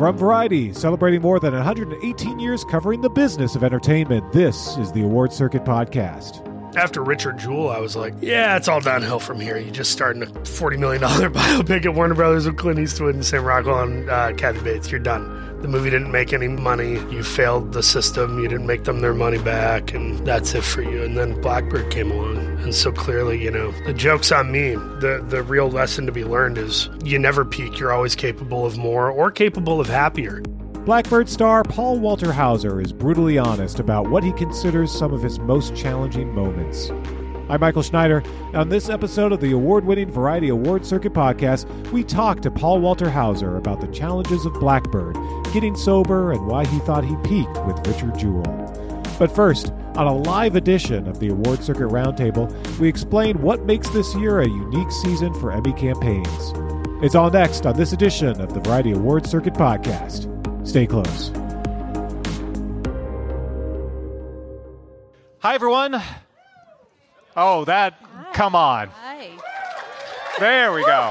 From Variety, celebrating more than 118 years covering the business of entertainment, this is the Award Circuit Podcast. After Richard Jewell, I was like, yeah, it's all downhill from here. You just starting a $40 million biopic at Warner Brothers with Clint Eastwood and Sam Rockwell and uh, Kathy Bates. You're done. The movie didn't make any money. You failed the system. You didn't make them their money back, and that's it for you. And then Black Bird came along. And so clearly, you know, the joke's on me. The, the real lesson to be learned is you never peak. You're always capable of more or capable of happier. Black Bird star Paul Walter Hauser is brutally honest about what he considers some of his most challenging moments. I'm Michael Schneider. On this episode of the award winning Variety Award Circuit podcast, we talk to Paul Walter Hauser about the challenges of Black Bird, getting sober, and why he thought he peaked with Richard Jewell. But first, on a live edition of the Award Circuit Roundtable, we explain what makes this year a unique season for Emmy campaigns. It's all next on this edition of the Variety Award Circuit podcast. Stay close. Hi, everyone. Oh, that, come on. Hi. There we go.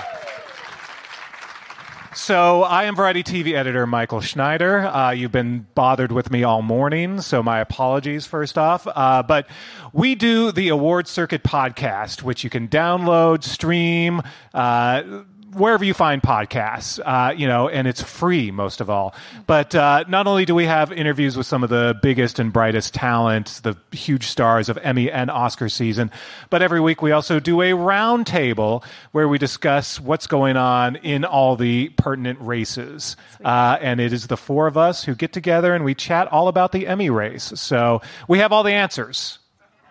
So, I am Variety TV editor Michael Schneider. Uh, you've been bothered with me all morning, so my apologies first off. Uh, but we do the Award Circuit podcast, which you can download, stream, uh, wherever you find podcasts, uh, you know, and it's free most of all. But uh, not only do we have interviews with some of the biggest and brightest talent, the huge stars of Emmy and Oscar season, but every week we also do a roundtable where we discuss what's going on in all the pertinent races. Uh, and it is the four of us who get together and we chat all about the Emmy race. So we have all the answers.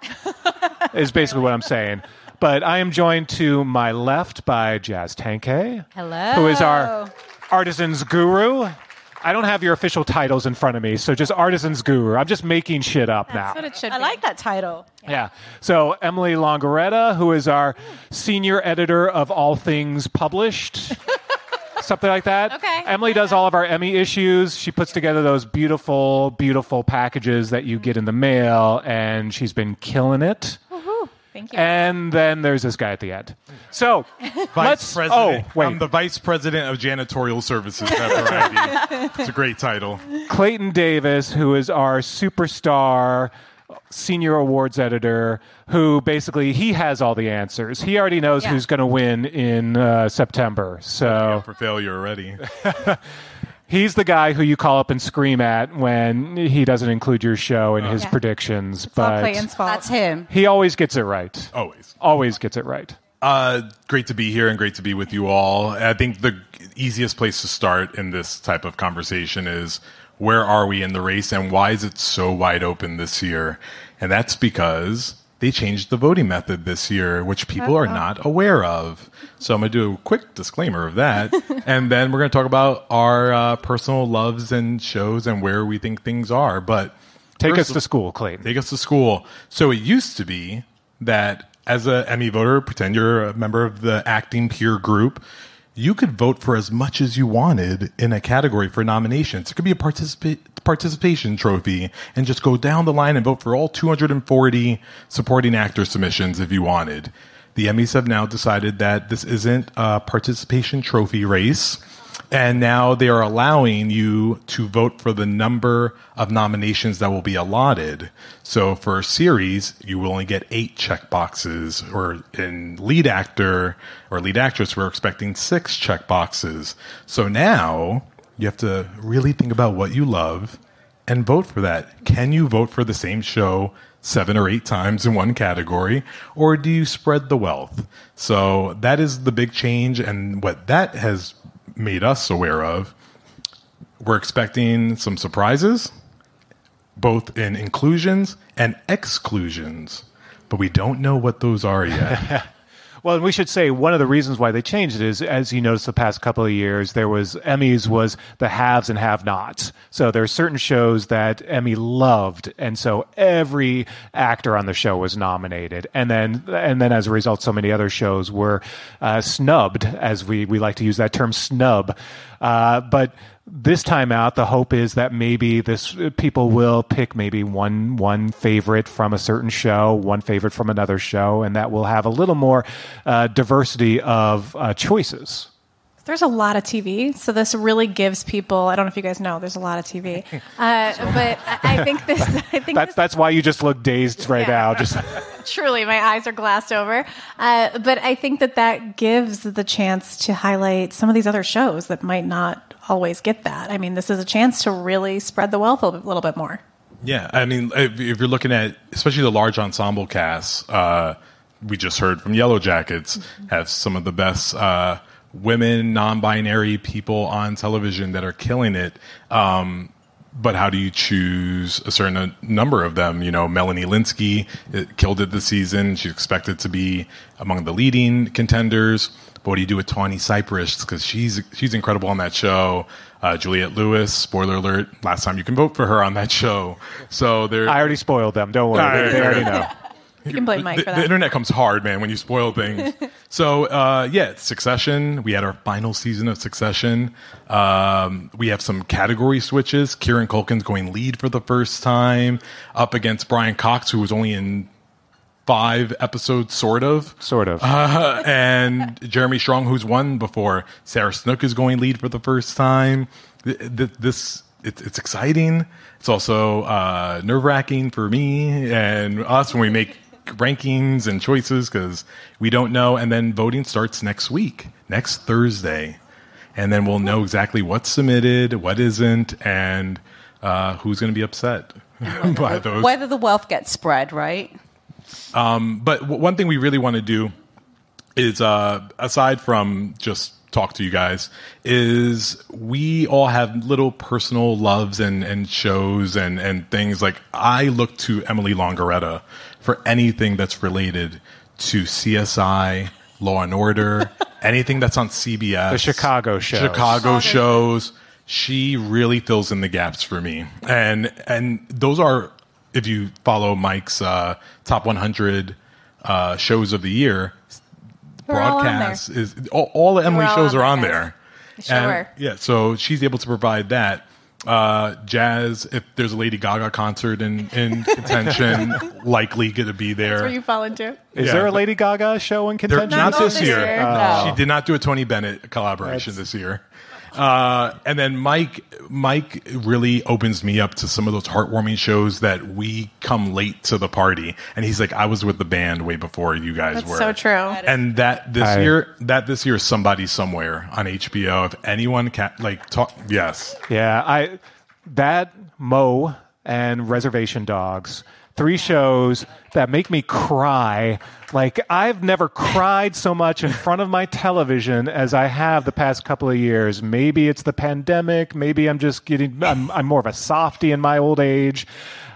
is basically what I'm saying. But I am joined to my left by Jazz Tangcay. Hello. Who is our artisans guru. I don't have your official titles in front of me, so just artisans guru. I'm just making shit up That's now. what it should I be. like that title. Yeah. So Emily Longeretta, who is our senior editor of all things published. Something like that. Okay. Emily does all of our Emmy issues. She puts together those beautiful, beautiful packages that you get in the mail, and she's been killing it. Thank you. And then there's this guy at the end. So Vice let's. President. Oh, wait. I'm the Vice President of Janitorial Services at Variety. it's a great title. Clayton Davis, who is our superstar senior awards editor, who basically he has all the answers. He already knows Yeah. who's going to win in uh, September. So For failure already. he's the guy who you call up and scream at when he doesn't include your show in his Yeah. predictions. It's but Clayton's fault. That's him. he always gets it right. Always. Always gets it right. Uh, great to be here and great to be with you all. I think the easiest place to start in this type of conversation is where are we in the race and why is it so wide open this year? And that's because they changed the voting method this year, which people are not aware of. So I'm going to do a quick disclaimer of that. and then we're going to talk about our uh, personal loves and shows and where we think things are. But Take first us to school, Clayton. take us to school. So it used to be that as a Emmy voter, pretend you're a member of the acting peer group, you could vote for as much as you wanted in a category for nominations. It could be a participa- participation trophy and just go down the line and vote for all 240 supporting actor submissions if you wanted. The Emmys have now decided that this isn't a participation trophy race. And now they are allowing you to vote for the number of nominations that will be allotted. So for a series, you will only get eight check boxes, or in lead actor or lead actress, we're expecting six check boxes. So now you have to really think about what you love and vote for that. Can you vote for the same show seven or eight times in one category, or do you spread the wealth? So that is the big change, and what that has made us aware of. We're expecting some surprises, both in inclusions and exclusions, but we don't know what those are yet. Well, and we should say one of the reasons why they changed it is, as you noticed the past couple of years, there was Emmys was the haves and have-nots. So there are certain shows that Emmy loved, and so every actor on the show was nominated, and then and then as a result, so many other shows were uh, snubbed, as we we like to use that term, snub. Uh, but this time out, the hope is that maybe this people will pick maybe one one favorite from a certain show, one favorite from another show, and that will have a little more uh, diversity of uh, choices. There's a lot of TV, so this really gives people. I don't know if you guys know, there's a lot of TV, uh, but I think this. I think That's this, that's why you just look dazed right Yeah. now. Just truly, my eyes are glassed over. Uh, but I think that that gives the chance to highlight some of these other shows that might not always get that. I mean, this is a chance to really spread the wealth a little bit more. Yeah, I mean, if, if you're looking at especially the large ensemble casts, uh, we just heard from Yellowjackets have some of the best uh, women, non-binary people on television that are killing it. Um, but how do you choose a certain number of them? You know, Melanie Lynskey killed it this season. She's expected to be among the leading contenders. But what do you do with Tawny Cypress? Because she's she's incredible on that show. Uh, Juliette Lewis, spoiler alert, last time you can vote for her on that show. So there, I already spoiled them. Don't worry, they, they already know. You can blame Mike the, for the internet comes hard, man, when you spoil things. so, uh, yeah, Succession. We had our final season of Succession. Um, we have some category switches. Kieran Culkin's going lead for the first time, up against Brian Cox, who was only in five episodes, sort of. Sort of. Uh, and Jeremy Strong, who's won before. Sarah Snook is going lead for the first time. Th- th- This it's, it's exciting. It's also uh, nerve wracking for me and us when we make rankings and choices because we don't know. And then voting starts next week, next Thursday, and then we'll know exactly what's submitted, what isn't, and uh, who's going to be upset by those. Whether the wealth gets spread, right? But w- one thing we really want to do is, uh, aside from just talk to you guys, is we all have little personal loves and, and shows and, and things. Like I look to Emily Longeretta for anything that's related to CSI, Law and Order, anything that's on CBS, The Chicago shows. Chicago shows. She really fills in the gaps for me, and and those are if you follow Mike's uh, top 100 uh, shows of the year, We're all broadcast is all, all the Emily all shows on are on there. Sure. And, yeah, so she's able to provide that. Uh, jazz, if there's a Lady Gaga concert in, in contention, likely going to be there. That's where you fall into? Is yeah. there a Lady Gaga show in contention? not Not this this year. year. No. She did not do a Tony Bennett collaboration this year. Uh, and then Mike, Mike really opens me up to some of those heartwarming shows that we come late to the party. And he's like, I was with the band way before you guys That's were. so true. And that this I- year, that this year somebody somewhere on HBO. If anyone can like talk, yes, Yeah, I that Mo and Reservation Dogs, three shows that make me cry. Like I've never cried so much in front of my television as I have the past couple of years. Maybe it's the pandemic. Maybe I'm just getting. I'm, I'm more of a softy in my old age.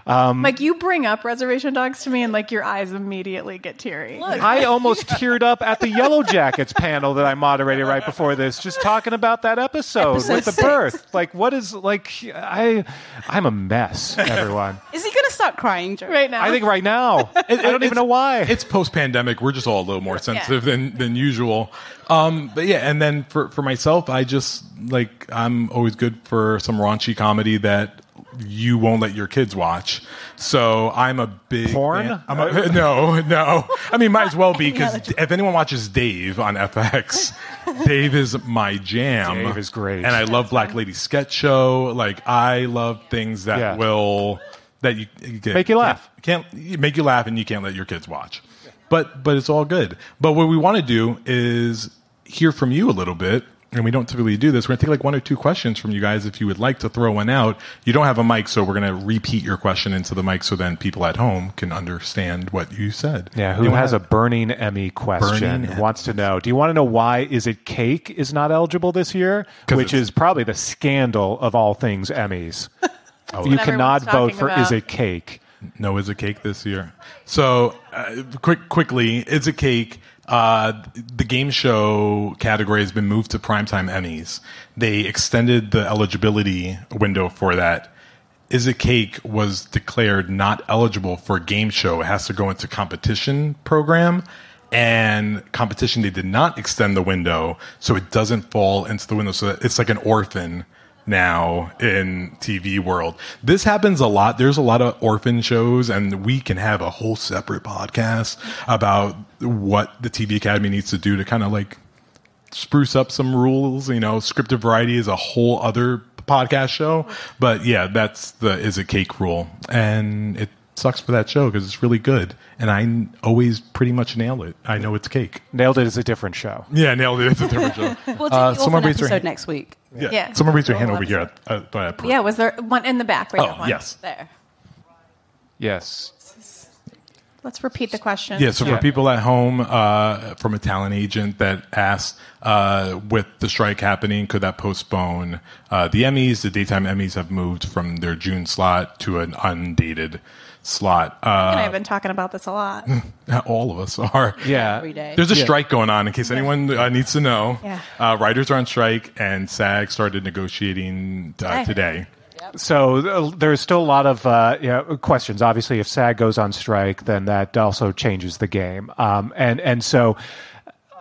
Like you bring up reservation dogs to me, and like your eyes immediately get teary. I almost teared up at the Yellowjackets panel that I moderated right before this, just talking about that episode, Episode with the six. birth. Like, what is like? I, I'm a mess, everyone. Is he going to start crying, Joe? right now. I think right now. I don't even know why. It's post pandemic. We're just all a little more sensitive than, than usual. Um, but yeah, and then for, for myself, I just like, I'm always good for some raunchy comedy that you won't let your kids watch. So I'm a big Porn? fan- I'm a, oh. no, no. I mean, might as well be because if anyone watches Dave on FX, Dave is my jam. Dave is great. and I love Black Lady Sketch Show. Like I love things that Yeah. will that you, you get, Make you laugh. Can't, can't make you laugh, and you can't let your kids watch. But but it's all good. But what we want to do is hear from you a little bit. And we don't typically do this. We're going to take like one or two questions from you guys if you would like to throw one out. You don't have a mic, so we're going to repeat your question into the mic so then people at home can understand what you said. Yeah, who Anyone has a burning Emmy question? Burning wants to know. Do you want to know why Is It Cake is not eligible this year, Which it's- is probably the scandal of all things Emmys. you cannot vote for about. Is It Cake. No, is a cake this year. So, uh, quick, quickly, is a cake. Uh, the game show category has been moved to primetime Emmys. They extended the eligibility window for that. Is a cake was declared not eligible for game show. It has to go into competition program. And competition, they did not extend the window, so it doesn't fall into the window. So it's like an orphan now in TV world. This happens a lot. There's a lot of orphan shows and we can have a whole separate podcast about what the TV Academy needs to do to kind of like spruce up some rules. You know, scripted variety is a whole other podcast show. But yeah, that's the is a cake rule. And it sucks for that show because it's really good. And I always pretty much nail it. I know it's cake. Nailed it is a different show. Yeah, nailed it. It's a different show. We'll do Uh, the someone orphan raise their episode hand. next week. Yeah. Yeah. Someone raise their hand Whole over here. At, uh, by a Yeah, was there one in the back? Right Oh, there, one. yes. There. Yes. Let's repeat the question. Yeah, so Yeah. for people at home, uh, from a talent agent that asked, uh, with the strike happening, could that postpone uh, the Emmys? The daytime Emmys have moved from their June slot to an undated slot. And Uh, I've been talking about this a lot. all of us are. Yeah. Every day. There's a Yeah. strike going on in case anyone uh, needs to know. Yeah. Uh, writers are on strike, and SAG started negotiating uh, Hey. today. So uh, there's still a lot of uh, you know, questions. Obviously, if SAG goes on strike, then that also changes the game. Um, and and so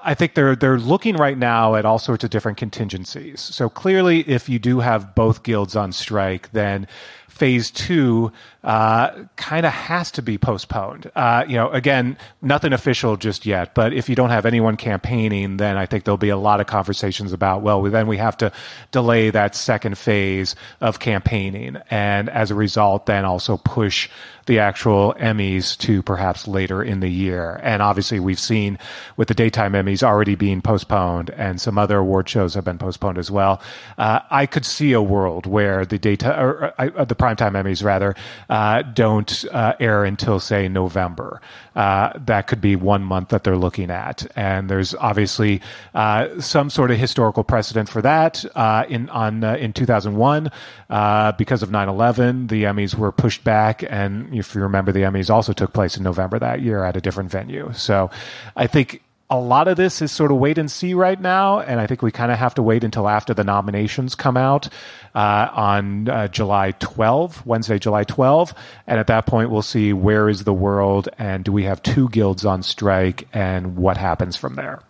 I think they're they're looking right now at all sorts of different contingencies. So clearly, if you do have both guilds on strike, then phase two uh, kind of has to be postponed. Uh, you know, again, nothing official just yet, but if you don't have anyone campaigning, then I think there'll be a lot of conversations about, well, then we have to delay that second phase of campaigning. And as a result, then also push the actual Emmys to perhaps later in the year. And obviously, we've seen with the daytime Emmys already being postponed, and some other award shows have been postponed as well. Uh, I could see a world where the data, or uh, the primetime Emmys rather, uh, don't uh, air until say November. Uh, that could be one month that they're looking at, and there's obviously uh, some sort of historical precedent for that. Uh, in on uh, in 2001, uh, because of 9/11, the Emmys were pushed back, and if you remember, the Emmys also took place in November that year at a different venue. So, I think a lot of this is sort of wait and see right now, and I think we kind of have to wait until after the nominations come out uh, on uh, July 12, Wednesday, July 12, and at that point we'll see where is the world and do we have two guilds on strike and what happens from there.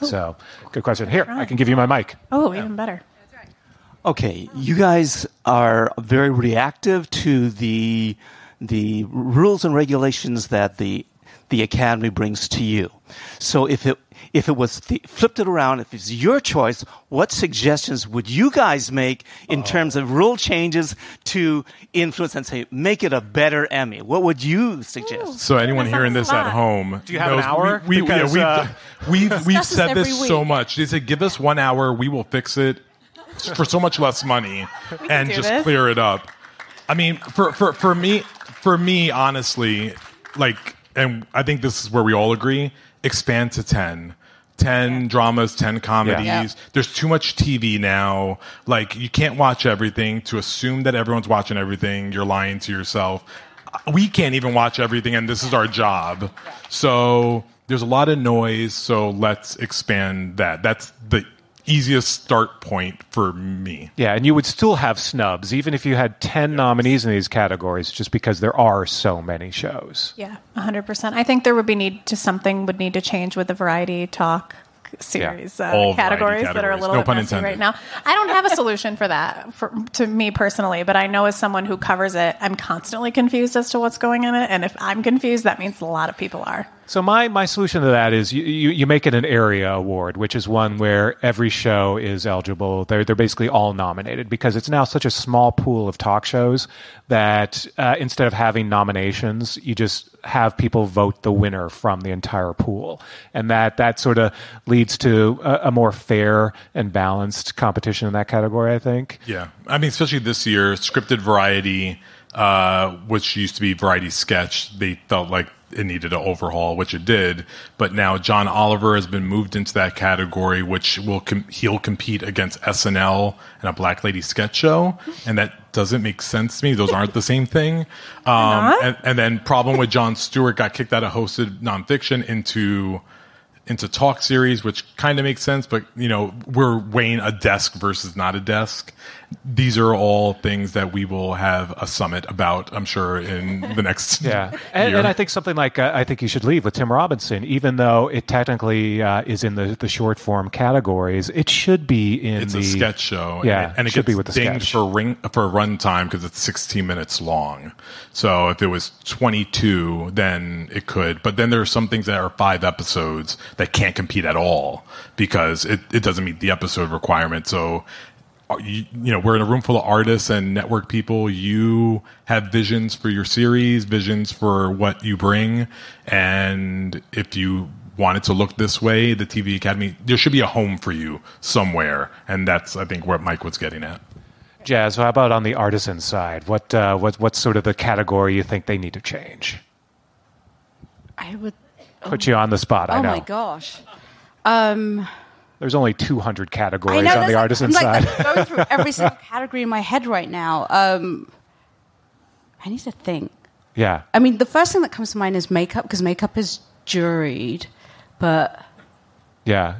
So, good question. Here, I can give you my mic. Oh, even better. Okay, you guys are very reactive to the the rules and regulations that the the academy brings to you. So if it if it was the, flipped it around, if it's your choice, what suggestions would you guys make in terms of rule changes to influence and say make it a better Emmy? What would you suggest? So anyone That's on hearing the this at home, Do you have an hour? We, we, Because, yeah, uh, we've, we've, we've said this this every so much. They said, give us one hour, we will fix it for so much less money and just this. clear it up. I mean, for, for, for me, for me, honestly, like, and I think this is where we all agree, expand to 10. 10 dramas, 10 comedies. Yeah. There's too much TV now. Like, you can't watch everything. To assume that everyone's watching everything, you're lying to yourself. We can't even watch everything, and this is our job. So, there's a lot of noise, so let's expand that. That's easiest start point for me. Yeah, and you would still have snubs, even if you had 10 nominees in these categories, just because there are so many shows. Yeah, 100%. I think there would be need to something would need to change with the variety talk series Yeah. uh, All variety categories, that are a little No bit pun messy intended. right now. I don't have a solution for that for, to me personally, but I know as someone who covers it, I'm constantly confused as to what's going in it, and if I'm confused, that means a lot of people are. So my, my solution to that is you, you, you make it an area award, which is one where every show is eligible. They're they're basically all nominated because it's now such a small pool of talk shows that uh, instead of having nominations, you just have people vote the winner from the entire pool, and that that sort of leads to a, a more fair and balanced competition in that category. I think. Yeah, I mean, especially this year, scripted variety, uh, which used to be variety sketch, they felt like it needed an overhaul, which it did. But now John Oliver has been moved into that category, which will com- he'll compete against SNL and a Black Lady sketch show, and that doesn't make sense to me. Those aren't the same thing. Um, and, and then problem with Jon Stewart got kicked out of hosted nonfiction into into talk series, which kind of makes sense, but you know, we're weighing a desk versus not a desk. These are all things that we will have a summit about, I'm sure, in the next Yeah, and, and I think something like uh, I think you should leave with Tim Robinson, even though it technically uh, is in the, the short form categories, it should be in it's the a sketch show, Yeah, and it should be with the dinged sketch. for ring for runtime because it's 16 minutes long. So if it was 22, then it could. But then there are some things that are five episodes that can't compete at all because it, it doesn't meet the episode requirement. So. uh, You, you know, we're in a room full of artists and network people. You have visions for your series, visions for what you bring, and if you want it to look this way, the TV Academy, there should be a home for you somewhere, and that's I think what Mike was getting at. Jazz. How about on the artisan side? What uh, what what's sort of the category you think they need to change? I would. Put you on the spot. I Oh know. my gosh. Um, There's only 200 categories know on the like- artisan I'm like, side. I'm going through every single category in my head right now. Um, I need to think. yeah. I mean, the first thing that comes to mind is makeup because makeup is juried, but Yeah.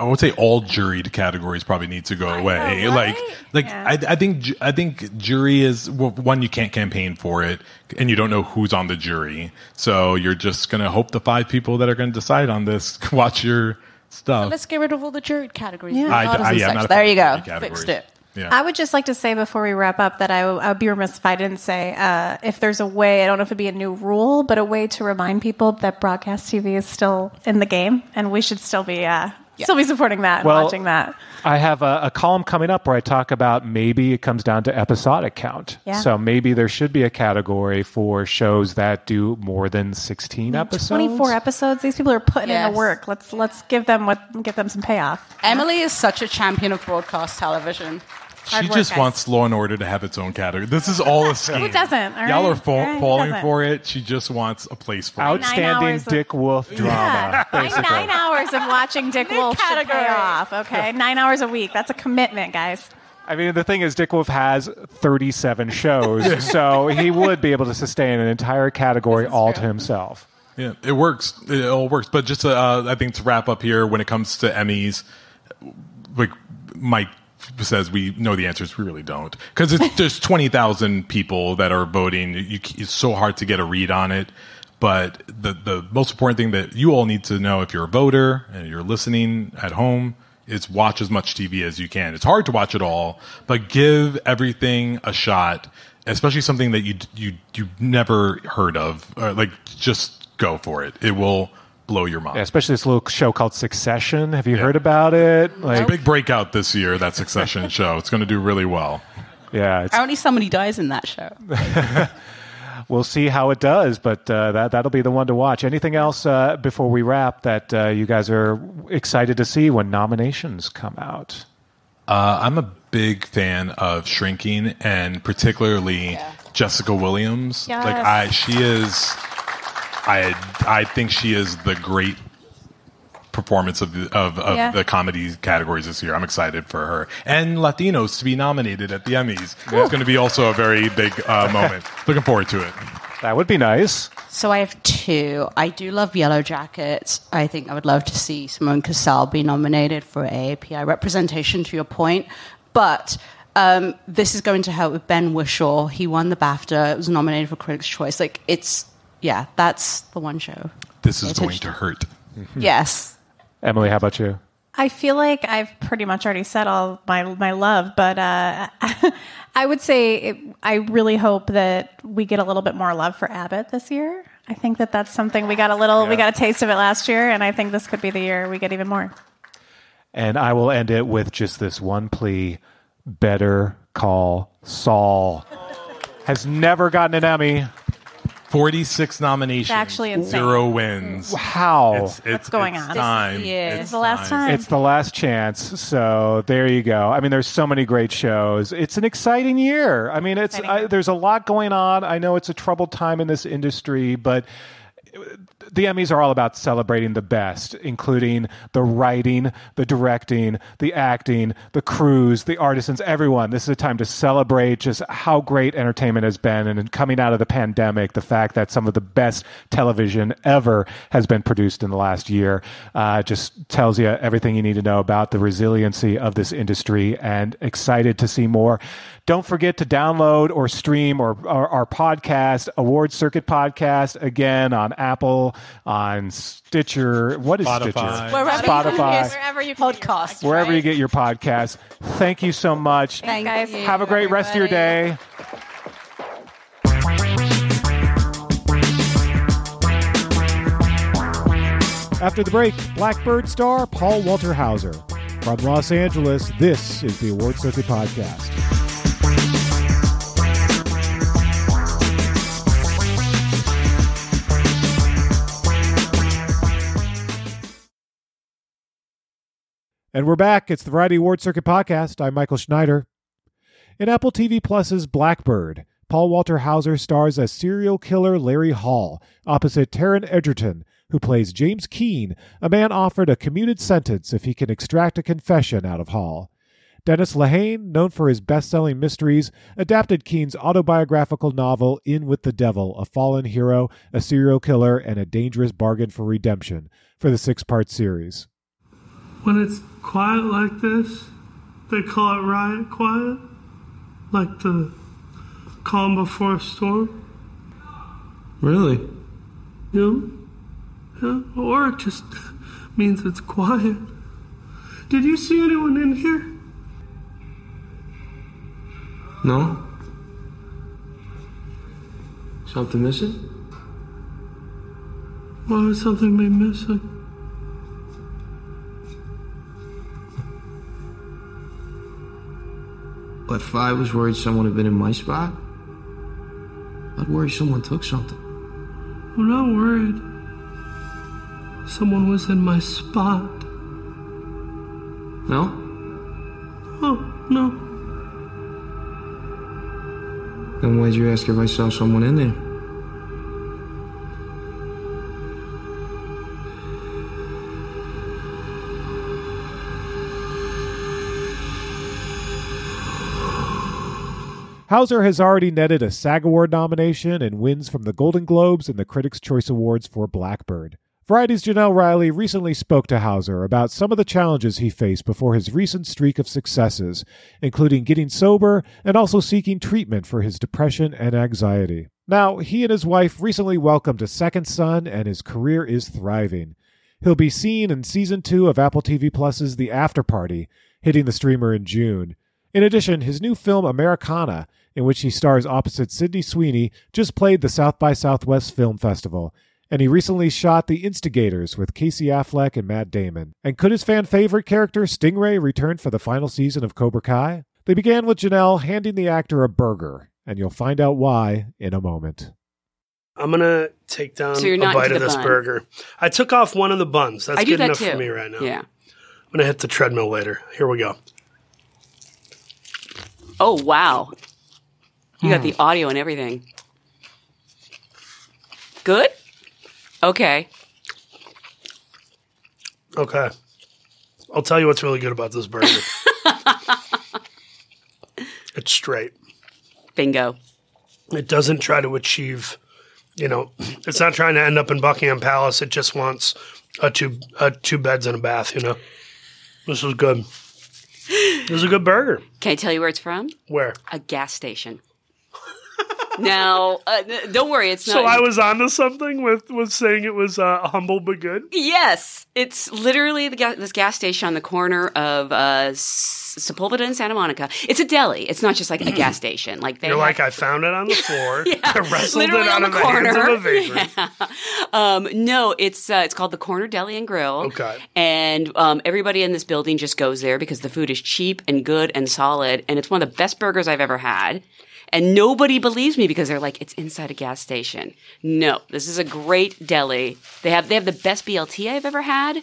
I would say all juried categories probably need to go away. know, Like, right? like Yeah. I, I think I think jury is well, one you can't campaign for it, and you don't know who's on the jury, so you're just gonna hope the five people that are gonna decide on this watch your stuff. let's get rid of all the juried categories. Yeah. and I- I- yeah, not there you go. Fixed it. Yeah. I would just like to say before we wrap up that I, I would be remiss if I didn't say uh, if there's a way, I don't know if it'd be a new rule, but a way to remind people that broadcast TV is still in the game and we should still be uh, still be supporting that and Well, watching that. I have a, a column coming up where I talk about maybe it comes down to episodic count. Yeah. So maybe there should be a category for shows that do more than 16 episodes. 24 episodes. These people are putting in the work. Let's let's give them what give them some payoff. Emily is such a champion of broadcast television. She Hard work, just guys. wants Law and Order to have its own category. This is all a scheme. Who doesn't, all Y'all right? are fa- All right, falling doesn't? for it. She just wants a place for it. Outstanding hours of- Dick Wolf drama, Nine, basically. nine hours of watching Dick Wolf should pay off. Okay, nine hours a week. That's a commitment, guys. I mean, the thing is, Dick Wolf has 37 shows, so he would be able to sustain an entire category all to himself. Yeah, it works. It all works. But just to, uh, I think to wrap up here, when it comes to Emmys, like Mike says, we know the answers. We really don't because there's twenty thousand people that are voting. You, it's so hard to get a read on it. But the the most important thing that you all need to know if you're a voter and you're listening at home is watch as much TV as you can. It's hard to watch it all, but give everything a shot, especially something that you you you never heard of. Uh, like just go for it. It will blow your mind. Yeah, especially this little show called Succession. Have you heard about it? It's a big breakout this year. That Succession show. It's going to do really well. yeah, it's, Apparently, somebody dies in that show. we'll see how it does, but uh, that that'll be the one to watch. Anything else uh, before we wrap that uh, you guys are excited to see when nominations come out? Uh, I'm a big fan of Shrinking, and particularly Jessica Williams. Yes. Like I, she is. I I think she is the great performance of the of, of Yeah. the comedy categories this year. I'm excited for her and Latinos to be nominated at the Emmys. It's going to be also a very big uh, moment. Looking forward to it. That would be nice. So I have two. I do love Yellowjackets. I think I would love to see Simone Kessell be nominated for AAPI representation. To your point, but um, this is going to help with Ben Whishaw. He won the BAFTA. It was nominated for Critics' Choice. Like it's yeah, that's the one show. This is going to hurt. Yes. Emily, how about you? I feel like I've pretty much already said all my my love, but uh, I would say it, I really hope that we get a little bit more love for Abbott this year. I think that that's something we got a little we got a taste of it last year, and I think this could be the year we get even more. And I will end it with just this one plea better call Saul. Has never gotten an Emmy. 46 nominations. actually insane. Zero wins. How? It's, it's, going it's on? Time. This year. It's It's the last time. It's the last chance. So there you go. I mean, there's so many great shows. It's an exciting year. I mean, it's I, there's a lot going on. I know it's a troubled time in this industry, but the Emmys are all about celebrating the best, including the writing, the directing, the acting, the crews, the artisans, everyone. This is a time to celebrate just how great entertainment has been. And coming out of the pandemic, the fact that some of the best television ever has been produced in the last year uh, just tells you everything you need to know about the resiliency of this industry and excited to see more. Don't forget to download or stream or, or our podcast, Award Circuit Podcast, again on Apple, on Stitcher. What is Spotify. Stitcher? Wherever you- Spotify. Wherever you can get your Podcast. Wherever you get your podcast. Thank you so much. Thank guys. you, Have a great rest of your day. After the break, Black Bird star Paul Walter Hauser. From Los Angeles, this is the Award Circuit Podcast. And we're back. It's the Variety Award Circuit Podcast. I'm Michael Schneider. In Apple TV Plus's Black Bird, Paul Walter Hauser stars as serial killer Larry Hall opposite Taron Egerton, who plays James Keene, a man offered a commuted sentence if he can extract a confession out of Hall. Dennis Lehane, known for his best selling mysteries, adapted Keene's autobiographical novel In with the Devil, a fallen hero, a serial killer, and a dangerous bargain for redemption for the six part series. When it's quiet like this, they call it riot quiet, like the calm before a storm. Really? Yeah, yeah. Or it just means it's quiet. Did you see anyone in here? No? Something missing? Why would something be missing? If I was worried someone had been in my spot, I'd worry someone took something. I'm not worried. Someone was in my spot. No? Oh, no. Then why'd you ask if I saw someone in there? Hauser has already netted a SAG Award nomination and wins from the Golden Globes and the Critics' Choice Awards for Black Bird. Variety's Jenelle Riley recently spoke to Hauser about some of the challenges he faced before his recent streak of successes, including getting sober and also seeking treatment for his depression and anxiety. Now, he and his wife recently welcomed a second son, and his career is thriving. He'll be seen in season two of Apple TV Plus's The Afterparty, hitting the streamer in June. In addition, his new film Americana, in which he stars opposite Sydney Sweeney, just played the South by Southwest Film Festival. And he recently shot The Instigators with Casey Affleck and Matt Damon. And could his fan favorite character Stingray return for the final season of Cobra Kai? They began with Jenelle handing the actor a burger, and you'll find out why in a moment. I'm gonna take down So you're a bite of this bun. burger. I took off one of the buns. That's I good that enough too. for me right now. Yeah. I'm gonna hit the treadmill later. Here we go. Oh wow. You got Hmm. the audio and everything. Good? Okay. Okay. I'll tell you what's really good about this burger. it's straight. Bingo. It doesn't try to achieve, you know, it's not trying to end up in Buckingham Palace. It just wants a two a two beds and a bath. You know, this is good. This is a good burger. Can I tell you where it's from? Where? A gas station. Now, uh, don't worry, it's not. So I was onto something with with saying it was uh, humble but good. Yes, it's literally the ga- this gas station on the corner of uh, Sepulveda and Santa Monica. It's a deli. It's not just like a gas station. Like they You're have- like I found it on the floor. I wrestled it literally out on of the the hands of corner. a vagrant. um, no, it's uh, it's called the Corner Deli and Grill. Okay. and um, everybody in this building just goes there because the food is cheap and good and solid, and it's one of the best burgers I've ever had. And nobody believes me because they're like, it's inside a gas station. No, this is a great deli. They have they have the best BLT I've ever had.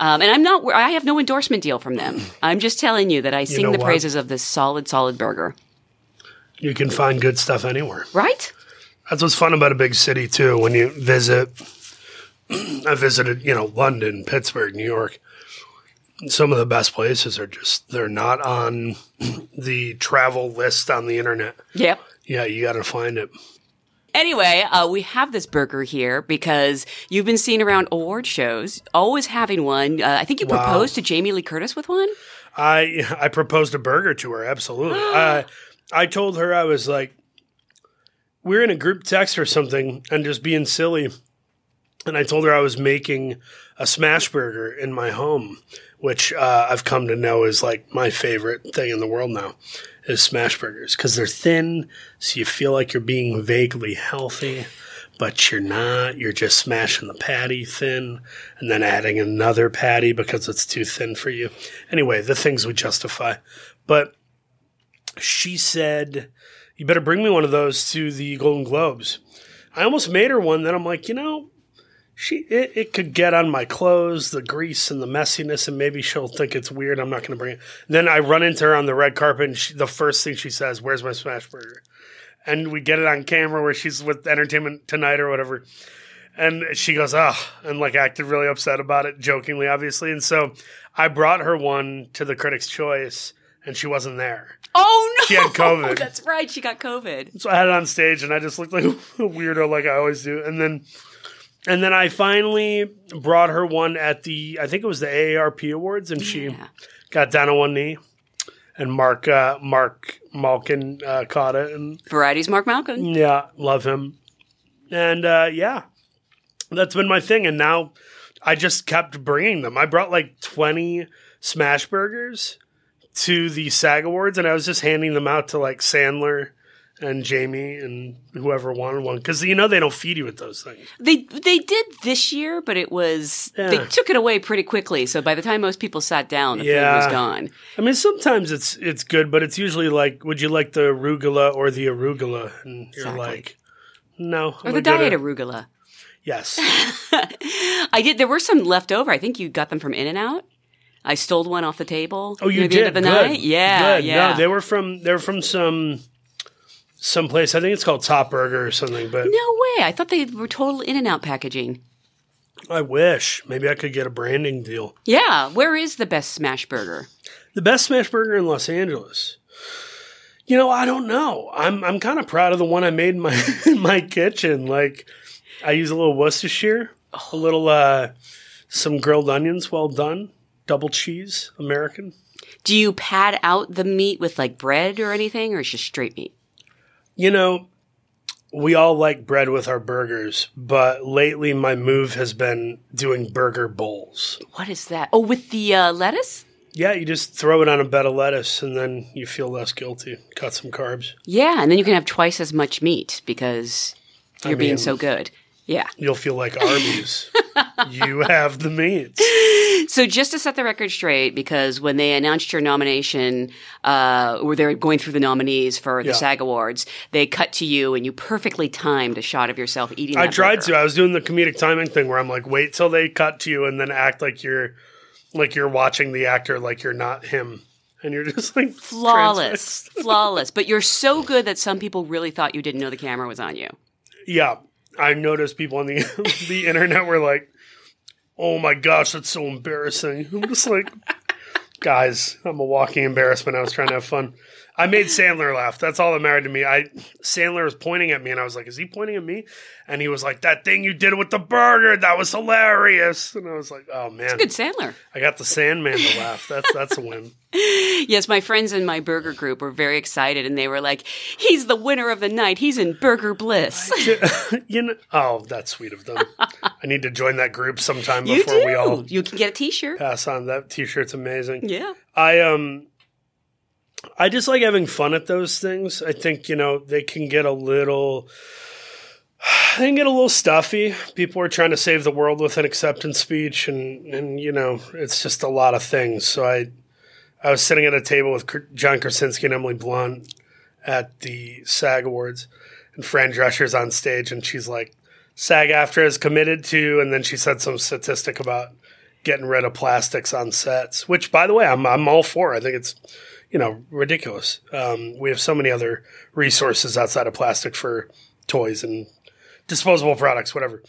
Um, and I'm not. I have no endorsement deal from them. I'm just telling you that I sing know the what? praises of this solid, solid burger. You can find good stuff anywhere. Right? That's what's fun about a big city too. When you visit, I visited, you know, London, Pittsburgh, New York. Some of the best places are just they're not on the travel list on the internet. Yep. Yeah, you got to find it. Anyway, uh, we have this burger here because you've been seen around award shows, always having one. Uh, I think you Wow. proposed to Jamie Lee Curtis with one. I I proposed a burger to her. Absolutely. I I told her I was like, we're in a group text or something, and just being silly. And I told her I was making a smash burger in my home, which uh, I've come to know is like my favorite thing in the world now, is smash burgers because they're thin, so you feel like you're being vaguely healthy. But you're not. You're just smashing the patty thin and then adding another patty because it's too thin for you. Anyway, the things we justify. But she said, You better bring me one of those to the Golden Globes. I almost made her one. Then I'm like, You know, she it, it could get on my clothes, the grease and the messiness, and maybe she'll think it's weird. I'm not going to bring it. Then I run into her on the red carpet, and she, the first thing she says, "Where's my smash burger?" And we get it on camera where she's with Entertainment Tonight or whatever, and she goes, "Oh," and like acted really upset about it, jokingly, obviously. And so I brought her one to the Critics' Choice, and she wasn't there. Oh no, She had COVID. That's right, she got COVID. So I had it on stage, and I just looked like a weirdo, like I always do. And then, and then I finally brought her one at the, I think it was the AARP Awards, and she got down on one knee. And Marc uh, Marc Malkin uh, caught it, and Variety's Marc Malkin. yeah, love him. And uh, yeah, that's been my thing. And now I just kept bringing them. I brought like twenty smash burgers to the SAG Awards, and I was just handing them out to like Sandler and Jamie and whoever wanted one because you know they don't feed you with those things. They they did this year, but it was they took it away pretty quickly. So by the time most people sat down, the food was gone. I mean, sometimes it's it's good, but it's usually like, would you like the arugula or the arugula? And you're Exactly. like, no. Or I'm the gonna- diet arugula. Yes. I did. There were some left over. I think you got them from In and Out. I stole one off the table. Oh, you the did. end of the Good. night. Yeah, Good. yeah. No, they were from they were from some some place. I think it's called Top Burger or something. But no way. I thought they were total In and Out packaging. I wish maybe I could get a branding deal. Yeah. Where is the best smash burger? The best smash burger in Los Angeles. You know, I don't know. I'm I'm kind of proud of the one I made in my in my kitchen. Like, I use a little Worcestershire, a little uh, some grilled onions, well done, double cheese, American. Do you pad out the meat with like bread or anything, or it's just straight meat? You know, we all like bread with our burgers, but lately my move has been doing burger bowls. What is that? Oh, with the uh, lettuce? Yeah, you just throw it on a bed of lettuce and then you feel less guilty. Cut some carbs. Yeah, and then you can have twice as much meat because you're being mean- so good. Yeah. You'll feel like Arby's. You have the means. So just to set the record straight, because when they announced your nomination, uh, or they're going through the nominees for the Yeah. SAG Awards, they cut to you and you perfectly timed a shot of yourself eating. I tried burger. to. I was doing the comedic timing thing where I'm like, wait till they cut to you and then act like you're like you're watching the actor like you're not him. And you're just like Flawless, flawless. But you're so good that some people really thought you didn't know the camera was on you. Yeah, I noticed people on the the internet were like, "Oh my gosh, that's so embarrassing." I'm just like, guys, I'm a walking embarrassment. I was trying to have fun. I made Sandler laugh. That's all that mattered to me. I Sandler was pointing at me, and I was like, "Is he pointing at me?" And he was like, "That thing you did with the burger, that was hilarious." And I was like, "Oh man, Good Sandler. I got the Sandman to laugh. That's that's a win." Yes, my friends in my burger group were very excited, and they were like, "He's the winner of the night. He's in burger bliss." you know, oh, that's sweet of them. I need to join that group sometime You before do. we all You can get a T-shirt. pass on. That T-shirt's amazing. Yeah. I um I just like having fun at those things. I think, you know, they can get a little they can get a little stuffy. People are trying to save the world with an acceptance speech and and you know, it's just a lot of things. So I I was sitting at a table with John Krasinski and Emily Blunt at the SAG Awards and Fran Drescher's on stage and she's like SAG-AFTRA is committed to and then she said some statistic about getting rid of plastics on sets, which by the way, I'm I'm all for. I think it's you know ridiculous. Um, we have so many other resources outside of plastic for toys and disposable products, whatever.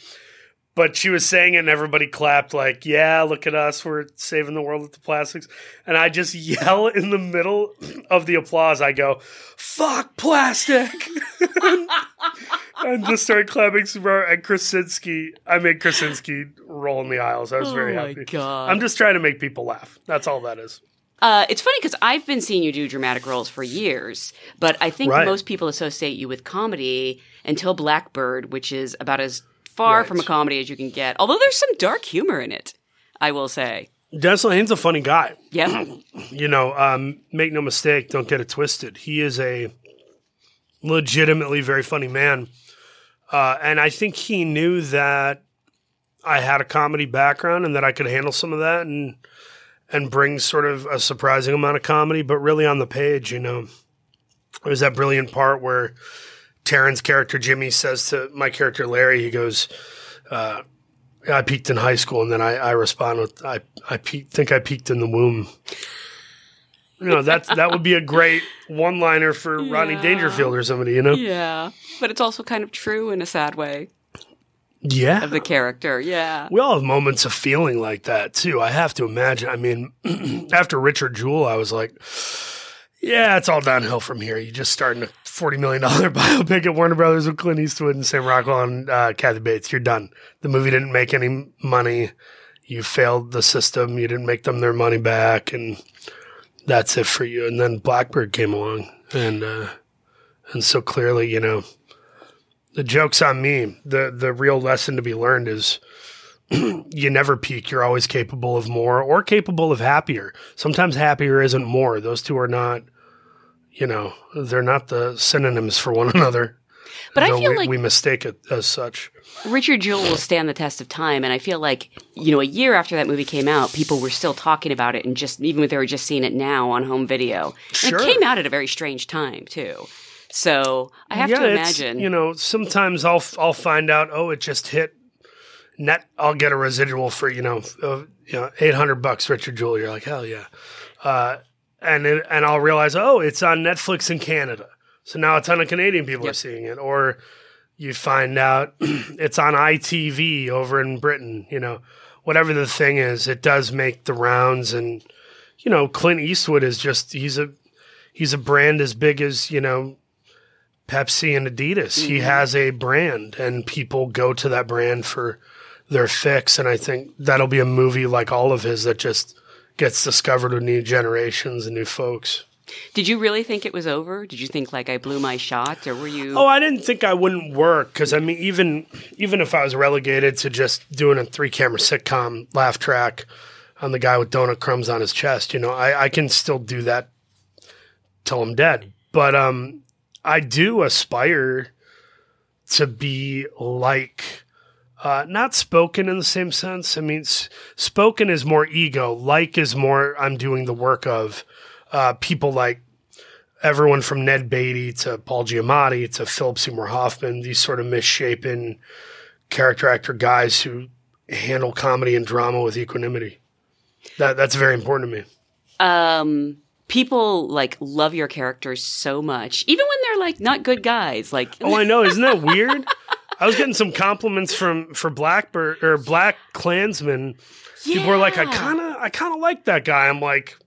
But she was saying it, and everybody clapped like, "Yeah, look at us, we're saving the world with the plastics." And I just yell in the middle of the applause. I go, "Fuck plastic!" and just start clapping super hard. And Krasinski, I made Krasinski roll in the aisles. I was very Oh my happy. God. I'm just trying to make people laugh. That's all that is. Uh, it's funny because I've been seeing you do dramatic roles for years, but I think Right. most people associate you with comedy until Black Bird, which is about as far Right. from a comedy as you can get. Although there's some dark humor in it, I will say. Dennis Lehane's a funny guy. Yeah. You know, um, make no mistake, don't get it twisted. He is a legitimately very funny man. Uh, and I think he knew that I had a comedy background and that I could handle some of that and and bring sort of a surprising amount of comedy, but really on the page, you know. There's that brilliant part where Taron's character Jimmy says to my character Larry, he goes, uh, I peaked in high school, and then I, I respond with, I, I peaked, think I peaked in the womb. You know, that's, that would be a great one liner for Rodney Yeah. Dangerfield or somebody, you know? Yeah. But it's also kind of true in a sad way Yeah. of the character. Yeah. We all have moments of feeling like that too. I have to imagine. I mean, after Richard Jewell, I was like, yeah, it's all downhill from here. You just starting a $40 million biopic at Warner Brothers with Clint Eastwood and Sam Rockwell and uh, Kathy Bates. You're done. The movie didn't make any money. You failed the system. You didn't make them their money back. And that's it for you. And then Black Bird came along. And, uh, and so clearly, you know, the joke's on me. The, the real lesson to be learned is, you never peak. You're always capable of more or capable of happier. Sometimes happier isn't more. Those two are not, you know, they're not the synonyms for one another. But I feel we, like- we mistake it as such. Richard Jewell will stand the test of time, and I feel like you know, a year after that movie came out, people were still talking about it, and just even if they were just seeing it now on home video, and Sure. it came out at a very strange time too. So I have Yeah, to imagine, You know, sometimes I'll I'll find out. Oh, it just hit net. I'll get a residual for you know, uh, you know, eight hundred bucks. Richard Jewell. You're like hell yeah, uh, and it, and I'll realize oh, it's on Netflix in Canada. So now a ton of Canadian people are seeing it, or you find out it's on ITV over in Britain. You know, whatever the thing is, it does make the rounds. And you know, Clint Eastwood is just he's a he's a brand as big as you know Pepsi and Adidas. He Mhm. has a brand, and people go to that brand for their fix. And I think that'll be a movie like all of his that just gets discovered with new generations and new folks. did you really think it was over? Did you think like I blew my shot, or were you? Oh, I didn't think I wouldn't work because I mean, even even if I was relegated to just doing a three camera sitcom laugh track on the guy with donut crumbs on his chest, you know, I, I can still do that till I'm dead. But um, I do aspire to be like. Uh, not spoken in the same sense. I mean, s- spoken is more ego. Like is more I'm doing the work of uh, people like everyone from Ned Beatty to Paul Giamatti to Philip Seymour Hoffman, these sort of misshapen character actor guys who handle comedy and drama with equanimity. That that's very important to me. um, people like love your characters so much, even when they're like not good guys. Like, Oh, I know. Isn't that weird? I was getting some compliments from for Black Bird or Black Klansmen. People were like, "I kind of, I kind of like that guy." I'm like,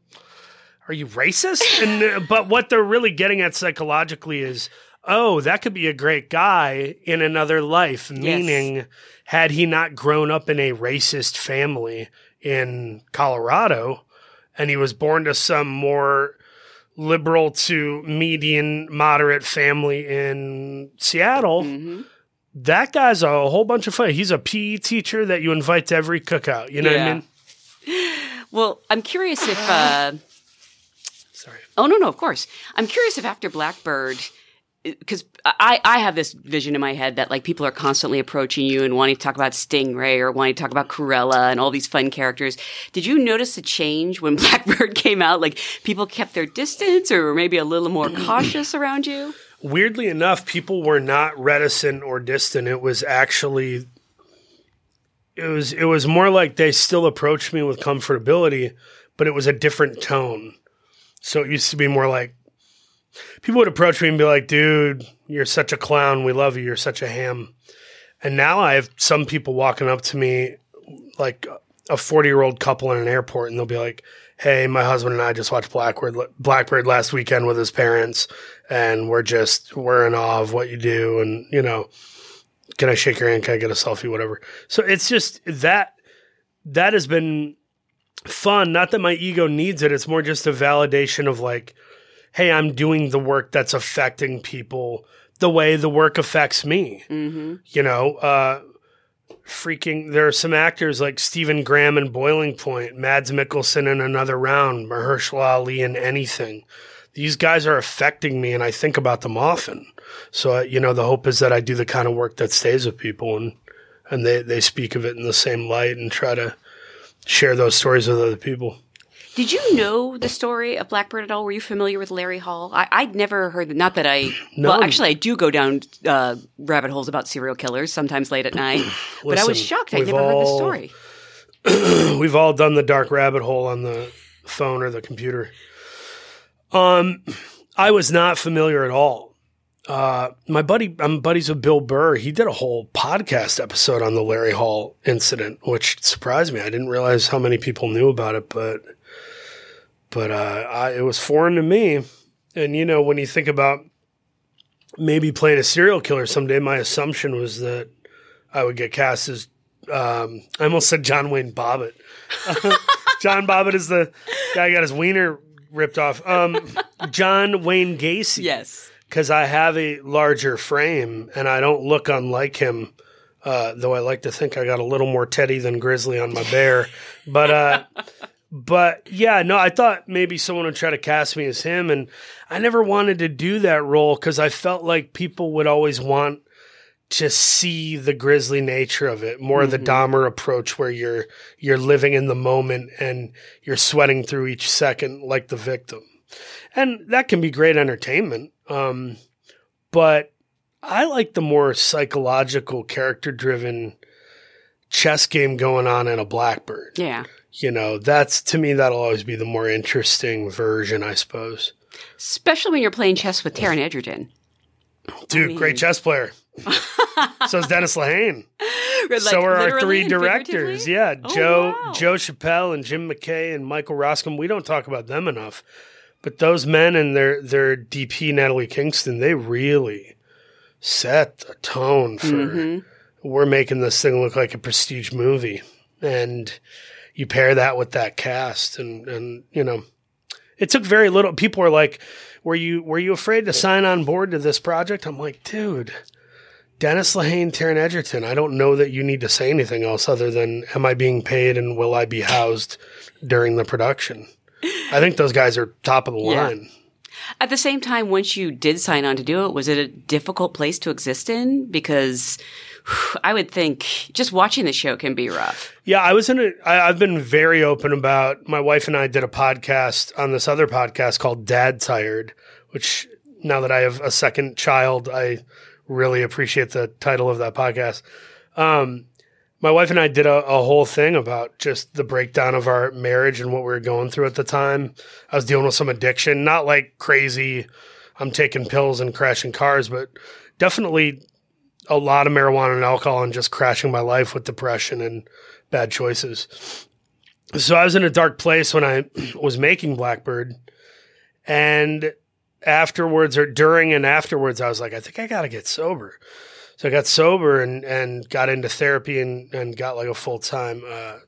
are you racist? and uh, but what they're really getting at psychologically is, oh, that could be a great guy in another life. Meaning, had he not grown up in a racist family in Colorado, and he was born to some more liberal to median moderate family in Seattle. That guy's a whole bunch of fun. He's a PE teacher that you invite to every cookout. You know what I mean? Well, I'm curious if. Uh, Sorry. Oh no, no, of course. I'm curious if after Black Bird, because I I have this vision in my head that like people are constantly approaching you and wanting to talk about Stingray or wanting to talk about Cruella and all these fun characters. Did you notice a change when Black Bird came out? Like people kept their distance or were maybe a little more cautious around you? Weirdly enough, people were not reticent or distant. It was actually it was it was more like they still approached me with comfortability, but it was a different tone. So it used to be more like people would approach me and be like, "Dude, you're such a clown. We love you. You're such a ham." And now I have some people walking up to me like a 40 year old couple in an airport and they'll be like, Hey, my husband and I just watched Black Bird, Blackbird last weekend with his parents and we're just, we're in awe of what you do. And, you know, can I shake your hand? Can I get a selfie? Whatever. So it's just that, that has been fun. Not that my ego needs it. It's more just a validation of like, Hey, I'm doing the work that's affecting people the way the work affects me. Mm-hmm. You know, uh, freaking, there are some actors like Stephen Graham in Boiling Point, Mads Mikkelsen in Another Round, Mahershala Ali in Anything. These guys are affecting me, and I think about them often. So, you know, the hope is that I do the kind of work that stays with people, and and they they speak of it in the same light and try to share those stories with other people. Did you know the story of Black Bird at all? Were you familiar with Larry Hall? I, I'd never heard. That. Not that I. No. Well, actually, I do go down uh, rabbit holes about serial killers sometimes late at night. but I was shocked. We've never heard the story. We've all done the dark rabbit hole on the phone or the computer. Um, I was not familiar at all. Uh, my buddy, I'm buddies with Bill Burr. He did a whole podcast episode on the Larry Hall incident, which surprised me. I didn't realize how many people knew about it, but but uh, I, it was foreign to me. And you know, when you think about maybe playing a serial killer someday, my assumption was that I would get cast as um, I almost said John Wayne Bobbitt. John Bobbitt is the guy got his wiener ripped off. Um, John Wayne Gacy. Yes. Because I have a larger frame and I don't look unlike him. Uh, though I like to think I got a little more Teddy than Grizzly on my bear. But uh, but yeah, no, I thought maybe someone would try to cast me as him, and I never wanted to do that role because I felt like people would always want to see the grisly nature of it, more of the Dahmer approach, where you're you're living in the moment and you're sweating through each second like the victim, and that can be great entertainment. Um, but I like the more psychological, character driven chess game going on in a Black Bird Yeah. you know, that's to me that'll always be the more interesting version, I suppose. Especially when you're playing chess with Taron Egerton. Dude, mean- great chess player. So is Dennis Lehane. Like, so are our three directors. Yeah, Oh, Joe wow. Joe Chappelle and Jim McKay and Michael Roskam. We don't talk about them enough, but those men and their their DP Natalie Kingston, they really set a tone for. Mm-hmm. We're making this thing look like a prestige movie, and you pair that with that cast, and and you know, it took very little. People were like, "Were you were you afraid to sign on board to this project?" I'm like, dude. Dennis Lehane, Taron Egerton. I don't know that you need to say anything else other than am I being paid and will I be housed during the production? I think those guys are top of the Yeah. line. At the same time, once you did sign on to do it, was it a difficult place to exist in? Because whew, I would think just watching the show can be rough. Yeah, I was in a. I, I've been very open about. My wife and I did a podcast on this other podcast called Dad Tired, which now that I have a second child, I really appreciate the title of that podcast. Um, my wife and I did a, a whole thing about just the breakdown of our marriage and what we were going through at the time. I was dealing with some addiction, not like crazy. I'm taking pills and crashing cars, but definitely a lot of marijuana and alcohol and just crashing my life with depression and bad choices. So I was in a dark place when I was making Black Bird And afterwards or during and afterwards, I was like, I think I got to get sober. So I got sober and, and got into therapy and, and got like a full time uh,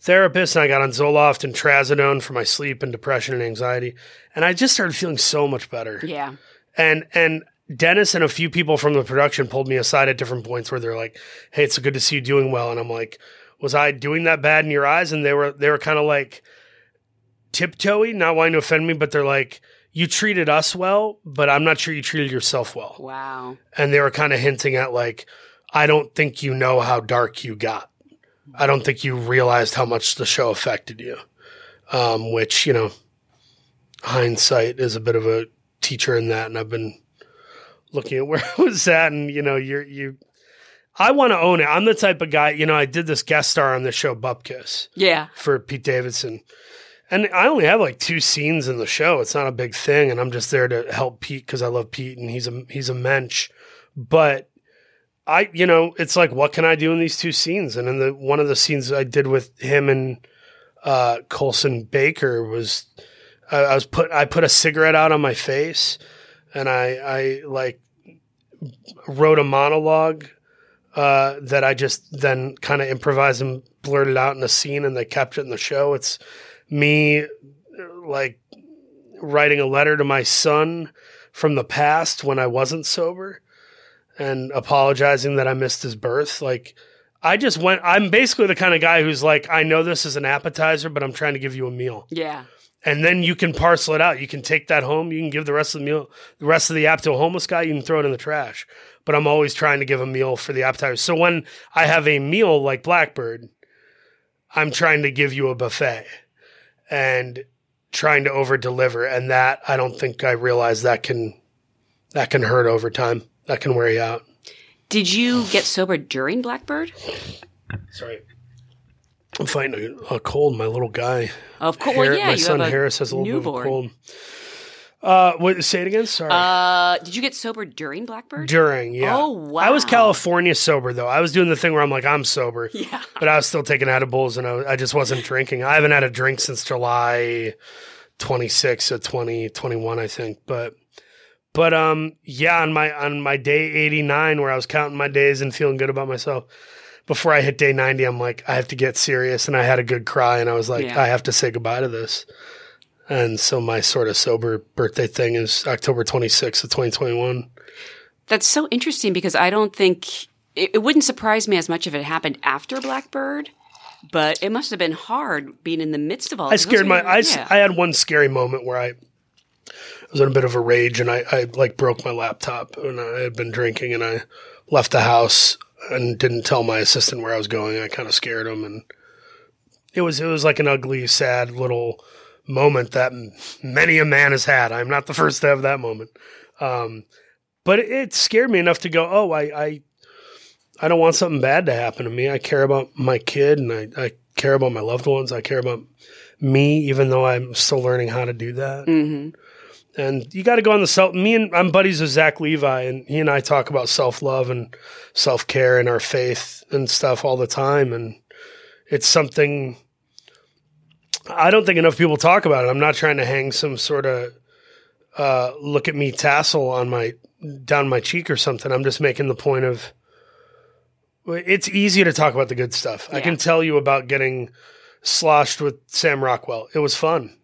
therapist. And I got on Zoloft and Trazodone for my sleep and depression and anxiety. And I just started feeling so much better. Yeah. And and Dennis and a few people from the production pulled me aside at different points where they're like, "Hey, it's good to see you doing well." And I'm like, "Was I doing that bad in your eyes?" And they were they were kind of like tiptoey, not wanting to offend me, but they're like, "You treated us well, but I'm not sure you treated yourself well." Wow. And they were kind of hinting at like, "I don't think you know how dark you got. I don't think you realized how much the show affected you." Um, which you know, hindsight is a bit of a teacher in that, and I've been looking at where I was at, and you know, you're you. I want to own it. I'm the type of guy, you know. I did this guest star on the show Bupkis Yeah. for Pete Davidson, and I only have like two scenes in the show. It's not a big thing, and I'm just there to help Pete because I love Pete, and he's a he's a mensch. But I, you know, it's like, what can I do in these two scenes? And in the one of the scenes I did with him and uh, Colson Baker was, I, I was put, I put a cigarette out on my face, and I, I like wrote a monologue uh, that I just then kind of improvised and blurted out in a scene, and they kept it in the show. It's me like writing a letter to my son from the past when I wasn't sober and apologizing that I missed his birth. Like, I just went, I'm basically the kind of guy who's like, I know this is an appetizer, but I'm trying to give you a meal. Yeah. And then you can parcel it out. You can take that home. You can give the rest of the meal, the rest of the app to a homeless guy. You can throw it in the trash. But I'm always trying to give a meal for the appetizer. So when I have a meal like Black Bird, I'm trying to give you a buffet and trying to over deliver. And that I don't think I realize that can that can hurt over time. That can wear you out. Did you get sober during Black Bird? Sorry. I'm fighting a, a cold, my little guy. Of course. Well, yeah, my son Harris has a little newborn. bit of a cold. Uh, what, say it again. Sorry. Uh, did you get sober during Black Bird? During, yeah. Oh, wow. I was California sober though. I was doing the thing where I'm like, I'm sober. Yeah. But I was still taking edibles and I, I just wasn't drinking. I haven't had a drink since July 26 of 2021, I think. But, but, um, yeah, on my, on my day 89 where I was counting my days and feeling good about myself, before I hit day 90, I'm like, I have to get serious. And I had a good cry and I was like, Yeah. I have to say goodbye to this. And so my sort of sober birthday thing is October 26th of 2021. That's so interesting because I don't think it, it wouldn't surprise me as much if it happened after Black Bird, but it must have been hard being in the midst of all. I scared my. I, Yeah. I had one scary moment where I was in a bit of a rage and I, I like broke my laptop and I had been drinking and I left the house and didn't tell my assistant where I was going. I kind of scared him and it was it was like an ugly, sad little moment that many a man has had. I'm not the first to have that moment. Um, but it, scared me enough to go, oh, I, I I don't want something bad to happen to me. I care about my kid and I, I care about my loved ones. I care about me, even though I'm still learning how to do that. Mhm. And you got to go on the self. Me and I'm buddies with Zach Levi, and he and I talk about self love and self care and our faith and stuff all the time. And it's something I don't think enough people talk about it. I'm not trying to hang some sort of uh, look at me tassel on my down my cheek or something. I'm just making the point of it's easy to talk about the good stuff. I can tell you about getting sloshed with Sam Rockwell. It was fun.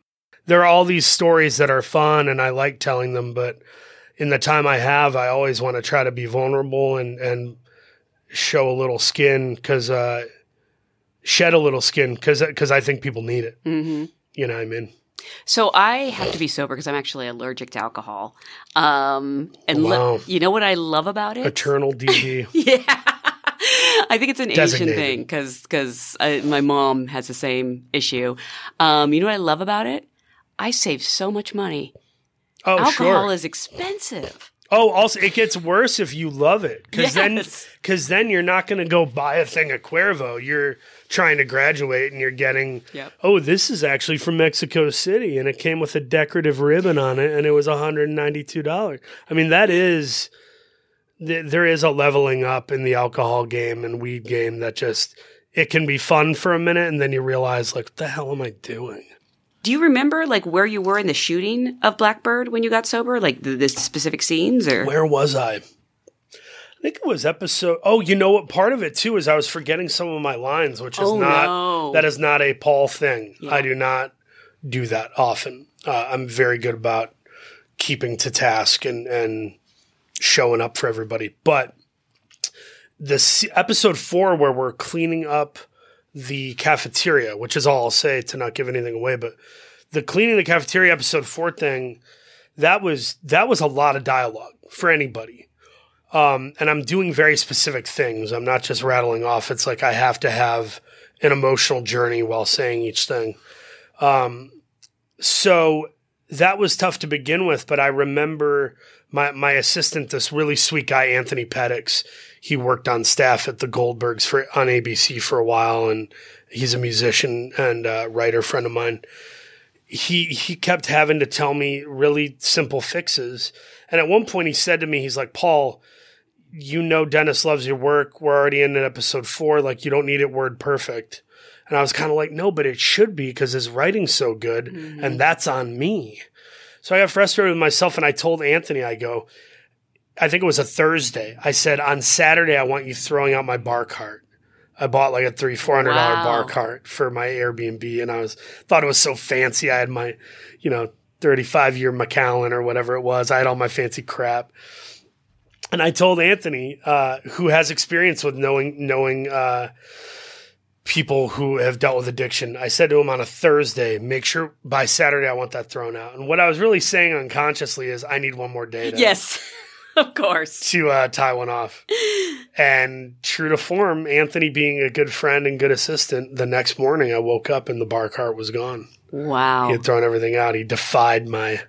There are all these stories that are fun and I like telling them, but in the time I have, I always want to try to be vulnerable and, and show a little skin because, uh, shed a little skin because, because I think people need it. hmm You know what I mean? So I have to be sober because I'm actually allergic to alcohol. Um, and Wow. you know what I love about it? Eternal DD. yeah. I think it's an Asian thing because because my mom has the same issue. Um, you know what I love about it? I save so much money. Oh, Alcohol sure. is expensive. Oh, also, it gets worse if you love it because then because then you're not going to go buy a thing of Cuervo. You're trying to graduate and you're getting. Yep. Oh, this is actually from Mexico City, and it came with a decorative ribbon on it, and it was 192 dollars. I mean, that is th- there is a leveling up in the alcohol game and weed game that just it can be fun for a minute, and then you realize like, what the hell am I doing? Do you remember like where you were in the shooting of Black Bird when you got sober? Like the, the specific scenes or Where was I? I think it was episode. Oh, you know what? Part of it too is I was forgetting some of my lines, which is Oh, not no. that is not a Paul thing. Yeah. I do not do that often. Uh, I'm very good about keeping to task and and showing up for everybody. But this episode four where we're cleaning up the cafeteria, which is all I'll say to not give anything away, but the cleaning the cafeteria episode four thing, that was that was a lot of dialogue for anybody. Um, and I'm doing very specific things. I'm not just rattling off. It's like I have to have an emotional journey while saying each thing. Um, so that was tough to begin with, but I remember my my assistant, this really sweet guy, Anthony Pettix. He worked on staff at the Goldbergs for on ABC for a while, and he's a musician and uh, writer friend of mine. He he kept having to tell me really simple fixes, and at one point he said to me, he's like, "Paul, you know Dennis loves your work. We're already in episode four. Like you don't need it word perfect." And I was kind of like, no, but it should be because his writing's so good, mm-hmm. and that's on me. So I got frustrated with myself, and I told Anthony, I go, I think it was a Thursday. I said on Saturday, I want you throwing out my bar cart. I bought like a three four hundred dollar Wow. bar cart for my Airbnb, and I was thought it was so fancy. I had my, you know, thirty five year Macallan or whatever it was. I had all my fancy crap. And I told Anthony, uh, who has experience with knowing knowing uh, people who have dealt with addiction. I said to him on a Thursday, make sure by Saturday I want that thrown out. And what I was really saying unconsciously is I need one more day to, yes, of course. to uh, tie one off. And true to form, Anthony being a good friend and good assistant, the next morning I woke up and the bar cart was gone. Wow. He had thrown everything out. He defied my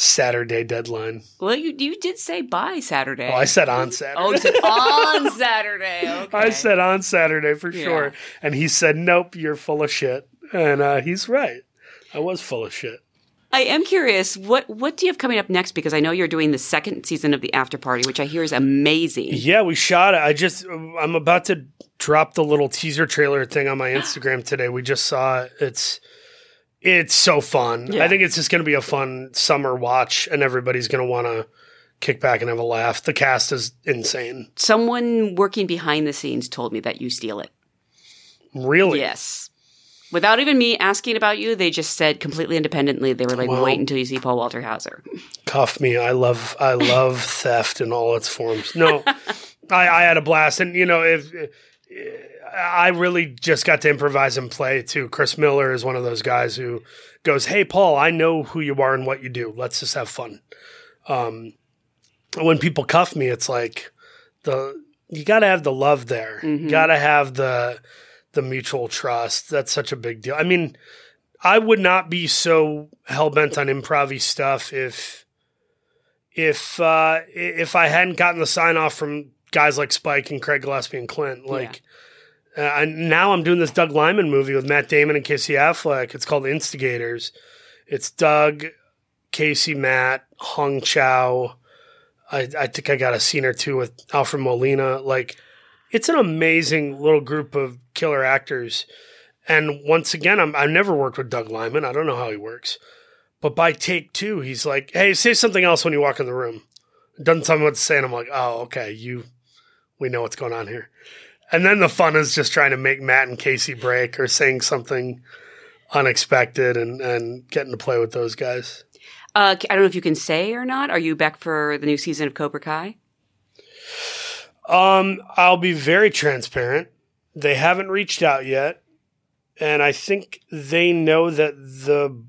Saturday deadline. Well, you you did say by Saturday. Oh, I said on Saturday. Oh, you said on Saturday. Okay. I said on Saturday for Yeah. sure. And he said, nope, you're full of shit. And uh, he's right. I was full of shit. I am curious. What what do you have coming up next? Because I know you're doing the second season of the Afterparty, which I hear is amazing. Yeah, we shot it. I just, I'm about to drop the little teaser trailer thing on my Instagram today. We just saw it. It's, it's so fun. Yeah. I think it's just going to be a fun summer watch, and everybody's going to want to kick back and have a laugh. The cast is insane. Someone working behind the scenes told me that you steal it. Really? Yes. Without even me asking about you, they just said completely independently. They were like, Well- "Wait until you see Paul Walter Hauser." cuff me. I love I love theft in all its forms. No, I, I had a blast, and you know if. I really just got to improvise and play too. Chris Miller is one of those guys who goes, "Hey, Paul, I know who you are and what you do. Let's just have fun." Um, when people cuff me, it's like the you got to have the love there. You got to have the the mutual trust. That's such a big deal. I mean, I would not be so hell bent on improv stuff if if uh, if I hadn't gotten the sign off from guys like Spike and Craig Gillespie and Clint. Like, uh, and now I'm doing this Doug Liman movie with Matt Damon and Casey Affleck. It's called Instigators. It's Doug, Casey, Matt, Hong Chau. I, I think I got a scene or two with Alfred Molina. Like, it's an amazing little group of killer actors. And once again, I'm, I've never worked with Doug Liman. I don't know how he works. But by take two, he's like, hey, say something else when you walk in the room. Doesn't tell me what to say. And I'm like, oh, okay, you, we know what's going on here. And then the fun is just trying to make Matt and Casey break or saying something unexpected and, and getting to play with those guys. Uh, I don't know if you can say or not. Are you back for the new season of Cobra Kai? Um, I'll be very transparent. They haven't reached out yet, and I think they know that the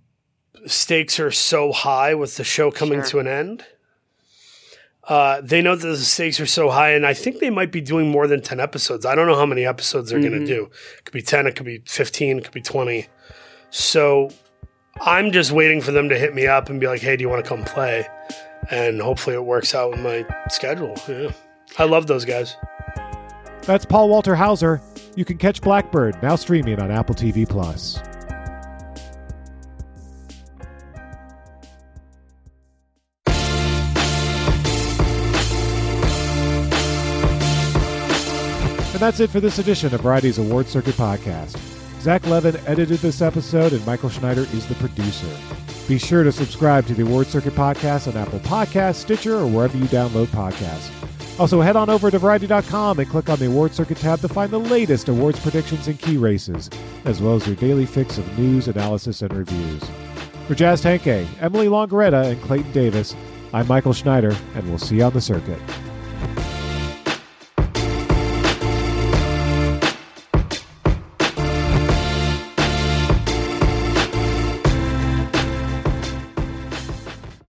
stakes are so high with the show coming Sure. to an end. Uh, they know that the stakes are so high, and I think they might be doing more than ten episodes. I don't know how many episodes they're going to do. It could be ten, it could be fifteen, it could be twenty. So I'm just waiting for them to hit me up and be like, "Hey, do you want to come play?" And hopefully, it works out with my schedule. Yeah, I love those guys. That's Paul Walter Hauser. You can catch Black Bird now streaming on Apple TV Plus. And that's it for this edition of Variety's Award Circuit Podcast. Zach Levin edited this episode, and Michael Schneider is the producer. Be sure to subscribe to the Award Circuit podcast on Apple Podcasts, Stitcher, or wherever you download podcasts. Also, head on over to Variety.com and click on the Award Circuit tab to find the latest awards predictions and key races, as well as your daily fix of news, analysis, and reviews. For Jazz Tangcay, Emily Longeretta, and Clayton Davis, I'm Michael Schneider, and we'll see you on the circuit.